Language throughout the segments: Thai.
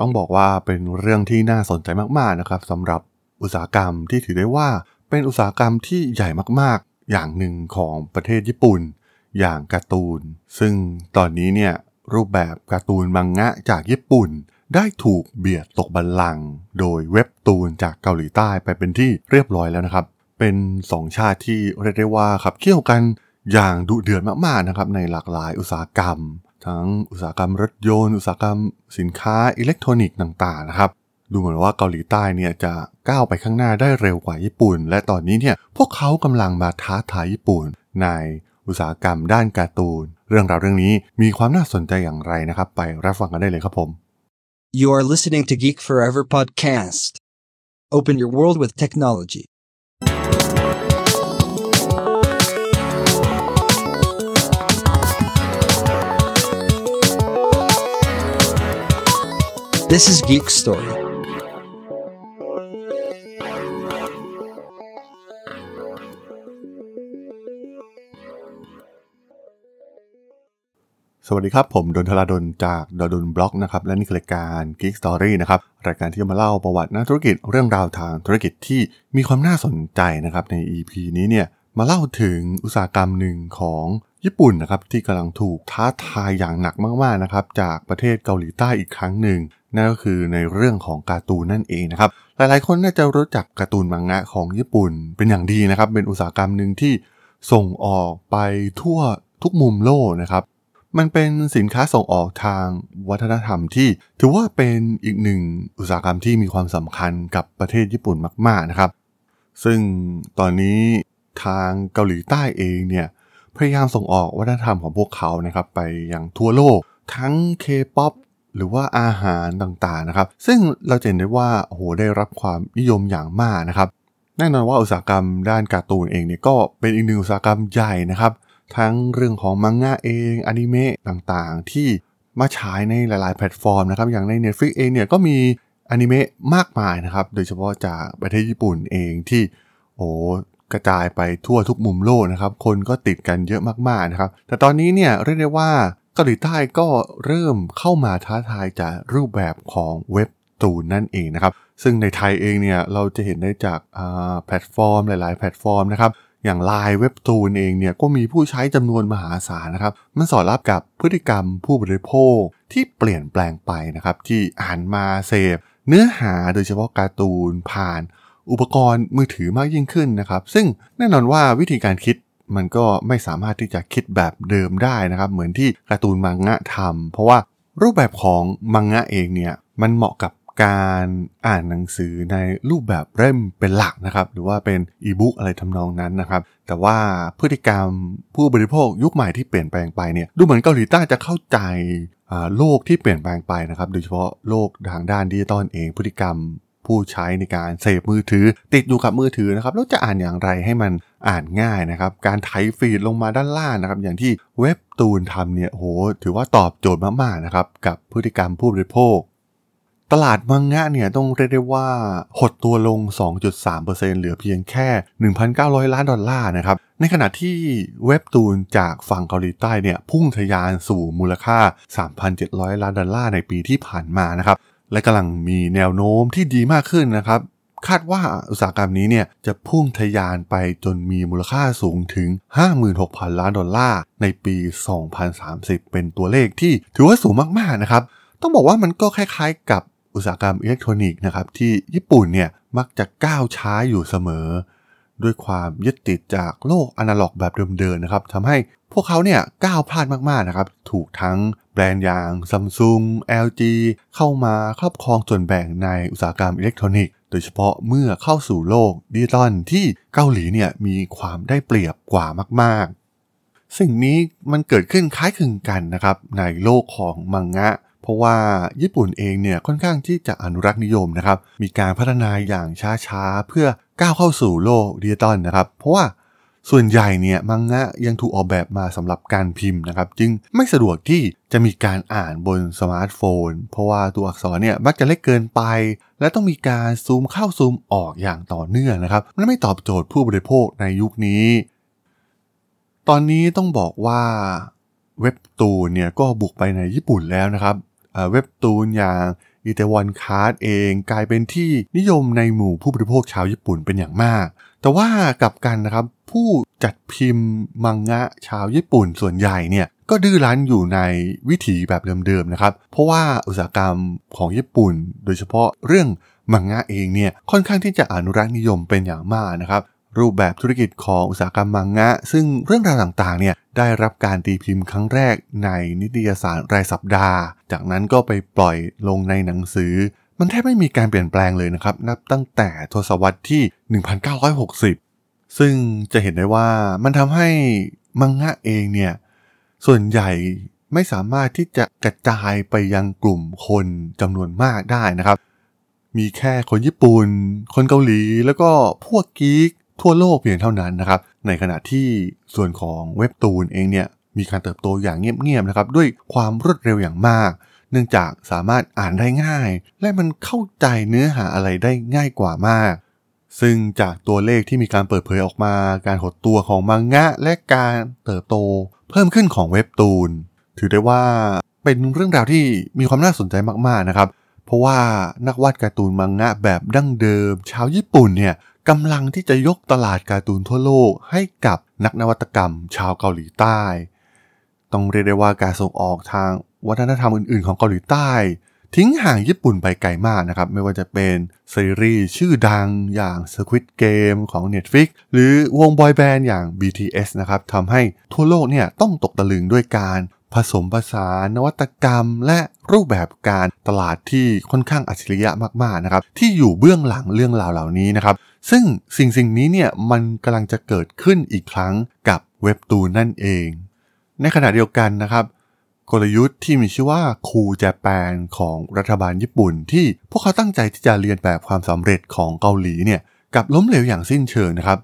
ต้องบอกว่าเป็นเรื่องที่น่าสนใจมากๆนะครับสำหรับอุตสาหกรรมที่ถือได้ว่าเป็นอุตสาหกรรมที่ใหญ่มากๆ อย่างหนึ่งของประเทศญี่ปุ่น อย่างการ์ตูน ซึ่งตอนนี้เนี่ยรูปแบบการ์ตูนมังงะจากญี่ปุ่น ได้ถูกเบียดตกบัลลังก์โดยเว็บตูนจากเกาหลีใต้ไปเป็นที่เรียบร้อยแล้วนะครับ เป็นสองชาติที่เรียกได้ว่าขับเคี่ยวกันอย่างดุเดือดมากๆนะครับในหลากหลายอุตสาหกรรม ทั้งอุตสาหกรรมรถยนต์ อุตสาหกรรมสินค้าอิเล็กทรอนิกส์ต่างๆนะครับ ดูเหมือนว่าเกาหลีใต้เนี่ยจะก้าวไปข้างหน้าได้เร็วกว่าญี่ปุ่น และตอนนี้เนี่ยพวกเขากำลังมาท้าทายญี่ปุ่น ในอุตสาหกรรมด้านการ์ตูน เรื่องราวเรื่องนี้มีความน่าสนใจอย่างไรนะครับ ไปรับฟังกันได้เลยครับผม You are listening to Geek Forever podcast. Open your world with technology. This is Geek Story. สวัสดีครับ ผมดนทลาดนจากดดนบล็อกนะครับ และนี่คือรายการ Geek Story นะครับ รายการที่จะมาเล่าประวัตินักธุรกิจเรื่องราวทางธุรกิจที่มีความน่าสนใจนะครับ ใน EP นี้เนี่ย มาเล่าถึงอุตสาหกรรมหนึ่งของ ญี่ปุ่นนะครับที่กำลังถูกท้าทายอย่างหนักมากๆนะครับจากประเทศเกาหลีใต้อีกครั้งหนึ่งนั่นก็คือในเรื่องของการ์ตูนนั่นเองนะครับหลายๆ คนน่าจะรู้จักการ์ตูนมังงะของญี่ปุ่นเป็นอย่างดีนะครับเป็นอุตสาหกรรมหนึ่งที่ส่งออกไปทั่วทุกมุมโลกนะครับมันเป็นสินค้าส่งออกทางวัฒนธรรมที่ ถือว่าเป็นอีกหนึ่งอุตสาหกรรมที่มีความสำคัญกับประเทศญี่ปุ่นมาก ๆนะครับ ซึ่งตอนนี้ทางเกาหลีใต้เองเนี่ย พยายามส่งออกวัฒนธรรมของพวกเขานะครับไปยังทั่วโลก ทั้งเคป๊อปหรือว่าอาหารต่างๆนะครับ ซึ่งเราเห็นได้ว่าโอ้โหได้รับความนิยมอย่างมากนะครับ แน่นอนว่าอุตสาหกรรมด้านการ์ตูนเองเนี่ยก็เป็นอีกหนึ่งอุตสาหกรรมใหญ่นะครับ ทั้งเรื่องของมังงะเองอนิเมะต่างๆ ที่มาฉายในหลาย ๆ แพลตฟอร์มนะครับ อย่างใน Netflix เองเนี่ยก็มีอนิเมะมากมายนะครับ โดยเฉพาะจากประเทศญี่ปุ่นเองที่โอ้ กระจายไปทั่วทุกมุมโลกนะครับ คนก็ติดกันเยอะมากๆนะครับ แต่ตอนนี้เนี่ยเรียกได้ว่าเกาหลีใต้ก็เริ่มเข้ามาท้าทายจากรูปแบบของเว็บตูนนั่นเองนะครับ ซึ่งในไทยเองเนี่ยเราจะเห็นได้จากแพลตฟอร์มหลาย ๆ แพลตฟอร์มนะครับอย่าง LINE WEBTOON เองเนี่ยก็มีผู้ใช้จำนวนมหาศาลนะครับ มันสอดรับกับพฤติกรรมผู้บริโภคที่เปลี่ยนแปลงไปนะครับ ที่อ่านมาเสพ เนื้อหาโดยเฉพาะการ์ตูนผ่าน อุปกรณ์มือถือมากยิ่งขึ้นนะครับ ซึ่งแน่นอนว่าวิธีการคิดมันก็ไม่สามารถที่จะคิดแบบเดิมได้นะครับ เหมือนที่การ์ตูนมังงะทำเพราะว่ารูปแบบของมังงะเองเนี่ยมันเหมาะกับการอ่านหนังสือในรูปแบบเล่มเป็นหลักนะครับ หรือว่าเป็นอีบุ๊กอะไรทำนองนั้นนะครับ แต่ว่าพฤติกรรมผู้บริโภคยุคใหม่ที่เปลี่ยนแปลงไปเนี่ยดูเหมือนเกาหลีใต้จะเข้าใจโลกที่เปลี่ยนแปลงไปนะครับ โดยเฉพาะโลกทางด้านดิจิตอลเองพฤติกรรม ผู้ใช้ในการเสพมือถือ ติดอยู่กับมือถือนะครับแล้วจะอ่านอย่างไรให้มันอ่านง่ายนะครับ การไถฟีดลงมาด้านล่างนะครับ อย่างที่เว็บตูนทำเนี่ยโห ถือว่าตอบโจทย์มากๆนะครับ กับพฤติกรรมผู้บริโภค ตลาดมังงะเนี่ยต้องเรียกได้ว่าหดตัวลง 2.3%เหลือเพียงแค่ 1,900 ล้านดอลลาร์นะครับ ในขณะที่เว็บตูนจากฝั่งเกาหลีใต้เนี่ยพุ่งทะยานสู่มูลค่า 3,700 ล้านดอลลาร์ในปีที่ผ่านมานะครับ และกำลังมีแนวโน้มที่ดีมากขึ้นนะครับ คาดว่าอุตสาหกรรมนี้เนี่ยจะพุ่งทะยานไปจนมีมูลค่าสูงถึง 56,000 ล้านดอลลาร์ในปี 2030 เป็นตัวเลขที่ถือว่าสูงมากๆนะครับ ต้องบอกว่ามันก็คล้ายๆ กับอุตสาหกรรมอิเล็กทรอนิกส์นะครับที่ญี่ปุ่นเนี่ยมักจะก้าวช้าอยู่เสมอ ด้วยความยึดติดจากโลกอนาล็อกแบบเดิมๆนะครับทำให้พวกเขาเนี่ยก้าวพลาดมากๆนะครับ ถูกทั้งแบรนด์อย่าง Samsung LG เข้ามาครอบครองส่วนแบ่งในอุตสาหกรรมอิเล็กทรอนิกส์ โดยเฉพาะเมื่อเข้าสู่โลกดิจิตอลที่เกาหลีเนี่ยมีความได้เปรียบกว่ามากๆ สิ่งนี้มันเกิดขึ้นคล้ายคลึงกันนะครับในโลกของมังงะ เพราะว่าญี่ปุ่นเองเนี่ยค่อนข้างที่จะอนุรักษ์นิยมนะครับ มีการพัฒนาอย่างช้าๆ เพื่อก้าวเข้าสู่โลกดิจิตอลนะครับ เพราะว่าส่วนใหญ่เนี่ยมังงะยังถูกออกแบบมาสำหรับการพิมพ์นะครับ จึงไม่สะดวกที่จะมีการอ่านบนสมาร์ทโฟน เพราะว่าตัวอักษรเนี่ยมักจะเล็กเกินไป และต้องมีการซูมเข้าซูมออกอย่างต่อเนื่องนะครับมันไม่ตอบโจทย์ผู้บริโภคในยุคนี้ ตอนนี้ต้องบอกว่าเว็บตูนเนี่ยก็บุกไปในญี่ปุ่นแล้วนะครับ เว็บตูนอย่าง Itaewon Class เองกลายเป็นที่นิยมในหมู่ผู้บริโภคชาวญี่ปุ่นเป็นอย่างมาก แต่ว่ากลับกันนะครับ ผู้จัดพิมพ์มังงะชาวญี่ปุ่นส่วนใหญ่เนี่ยก็ดื้อรั้นอยู่ในวิถีแบบเดิมๆนะครับ เพราะว่าอุตสาหกรรมของญี่ปุ่น โดยเฉพาะเรื่องมังงะเองเนี่ยค่อนข้างที่จะอนุรักษ์นิยมเป็นอย่างมากนะครับ รูปแบบธุรกิจของอุตสาหกรรมมังงะ ซึ่งเรื่องราวต่างๆเนี่ยได้รับการตีพิมพ์ครั้งแรกในนิตยสารรายสัปดาห์ จากนั้นก็ไปปล่อยลงในหนังสือ มันแทบไม่มีการเปลี่ยนแปลงเลยนะครับ นับตั้งแต่ทศวรรษที่ 1960 ซึ่งจะเห็นได้ว่ามันทำให้มังงะเองเนี่ยส่วนใหญ่ไม่สามารถที่จะกระจายไปยังกลุ่มคนจำนวนมากได้นะครับ มีแค่คนญี่ปุ่น คนเกาหลี แล้วก็พวกกีก ทั่วโลกเพียงเท่านั้นนะครับ ในขณะที่ส่วนของเว็บตูนเองเนี่ยมีการเติบโตอย่างเงียบๆนะครับด้วยความรวดเร็วอย่างมาก เนื่องจากสามารถอ่านได้ง่าย และมันเข้าใจเนื้อหาอะไรได้ง่ายกว่ามาก ซึ่งจากตัวเลขที่มีการเปิดเผยออกมา การหดตัวของมังงะ และการเติบโต เพิ่มขึ้นของเว็บตูน ถือได้ว่าเป็นเรื่องราวที่มีความน่าสนใจมากๆนะครับ เพราะว่านักวาดการ์ตูนมังงะแบบดั้งเดิม ชาวญี่ปุ่นเนี่ย กำลังที่จะยกตลาดการ์ตูนทั่วโลกให้กับนักนวัตกรรมชาวเกาหลีใต้ ต้องเรียกได้ว่าการส่งออกทางวัฒนธรรมอื่นๆ ของเกาหลีใต้ ทิ้งห่างญี่ปุ่นไปไกลมากนะครับ ไม่ว่าจะเป็นซีรีส์ชื่อดังอย่าง Squid Game ของ Netflix หรือวงบอยแบนด์อย่าง BTS นะครับทำให้ทั่วโลกเนี่ยต้องตกตะลึงด้วยการ ผสมผสานนวัตกรรม และรูปแบบการตลาดที่ค่อนข้างอัจฉริยะมากๆนะครับที่อยู่เบื้องหลังเรื่องราวเหล่านี้นะครับซึ่งสิ่งสิ่งนี้เนี่ยมันกำลังจะเกิดขึ้นอีกครั้งกับเว็บตูนนั่นเอง ในขณะเดียวกันนะครับ กลยุทธ์ที่มีชื่อว่าคูแจแปนของรัฐบาลญี่ปุ่น ที่พวกเขาตั้งใจที่จะเรียนแบบความสำเร็จของเกาหลีเนี่ยกับล้มเหลวอย่างสิ้นเชิงนะครับ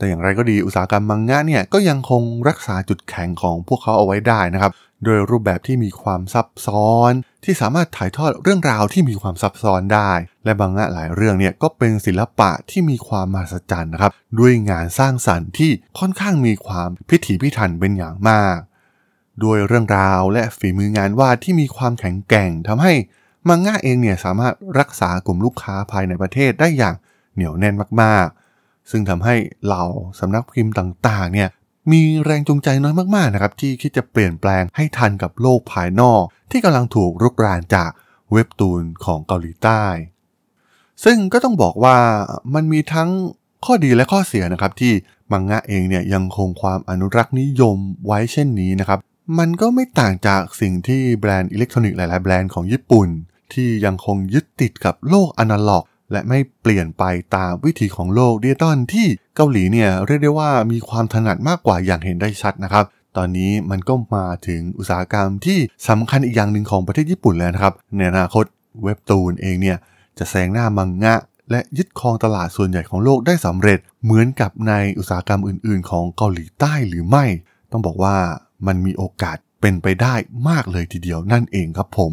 แต่อย่างไรก็ดีอุตสาหกรรมมังงะเนี่ยก็ยังคงรักษาจุดแข็งของพวกเขาเอาไว้ได้นะครับโดยรูปแบบที่มีความซับซ้อน ที่สามารถถ่ายทอดเรื่องราวที่มีความซับซ้อนได้ และบางงะหลายเรื่องเนี่ยก็เป็นศิลปะที่มีความมหัศจรรย์นะครับด้วยงานสร้างสรรค์ที่ค่อนข้างมีความพิถีพิถันเป็นอย่างมาก ด้วยเรื่องราวและฝีมืองานวาดที่มีความแข็งแกร่งทำให้มังงะเองเนี่ยสามารถรักษากลุ่มลูกค้าภายในประเทศได้อย่างเหนียวแน่นมากๆ ซึ่งทำให้เหล่าสำนักพิมพ์ต่างๆเนี่ยมีแรงจูงใจน้อยมากๆนะครับที่คิดจะเปลี่ยนแปลงให้ทันกับโลกภายนอก ที่กำลังถูกรุกรานจากเว็บตูนของเกาหลีใต้ ซึ่งก็ต้องบอกว่ามันมีทั้งข้อดีและข้อเสียนะครับที่มังงะเองเนี่ยยังคงความอนุรักษ์นิยมไว้เช่นนี้นะครับ มันก็ไม่ต่างจากสิ่งที่แบรนด์อิเล็กทรอนิกส์หลายๆแบรนด์ของญี่ปุ่น ที่ยังคงยึดติดกับโลกอนาล็อก และไม่เปลี่ยนไปตามวิถีของโลกดิจิตอลที่เกาหลีเนี่ยเรียกได้ว่ามีความถนัดมากกว่าอย่างเห็นได้ชัดนะครับ ตอนนี้มันก็มาถึงอุตสาหกรรมที่สำคัญอีกอย่างหนึ่งของประเทศญี่ปุ่นแล้วนะครับ ในอนาคตเว็บตูนเองเนี่ยจะแซงหน้ามังงะ และยึดครองตลาดส่วนใหญ่ของโลกได้สำเร็จ เหมือนกับในอุตสาหกรรมอื่น ๆ ของเกาหลีใต้หรือไม่ ต้องบอกว่ามันมีโอกาสเป็นไปได้มากเลยทีเดียวนั่นเองครับผม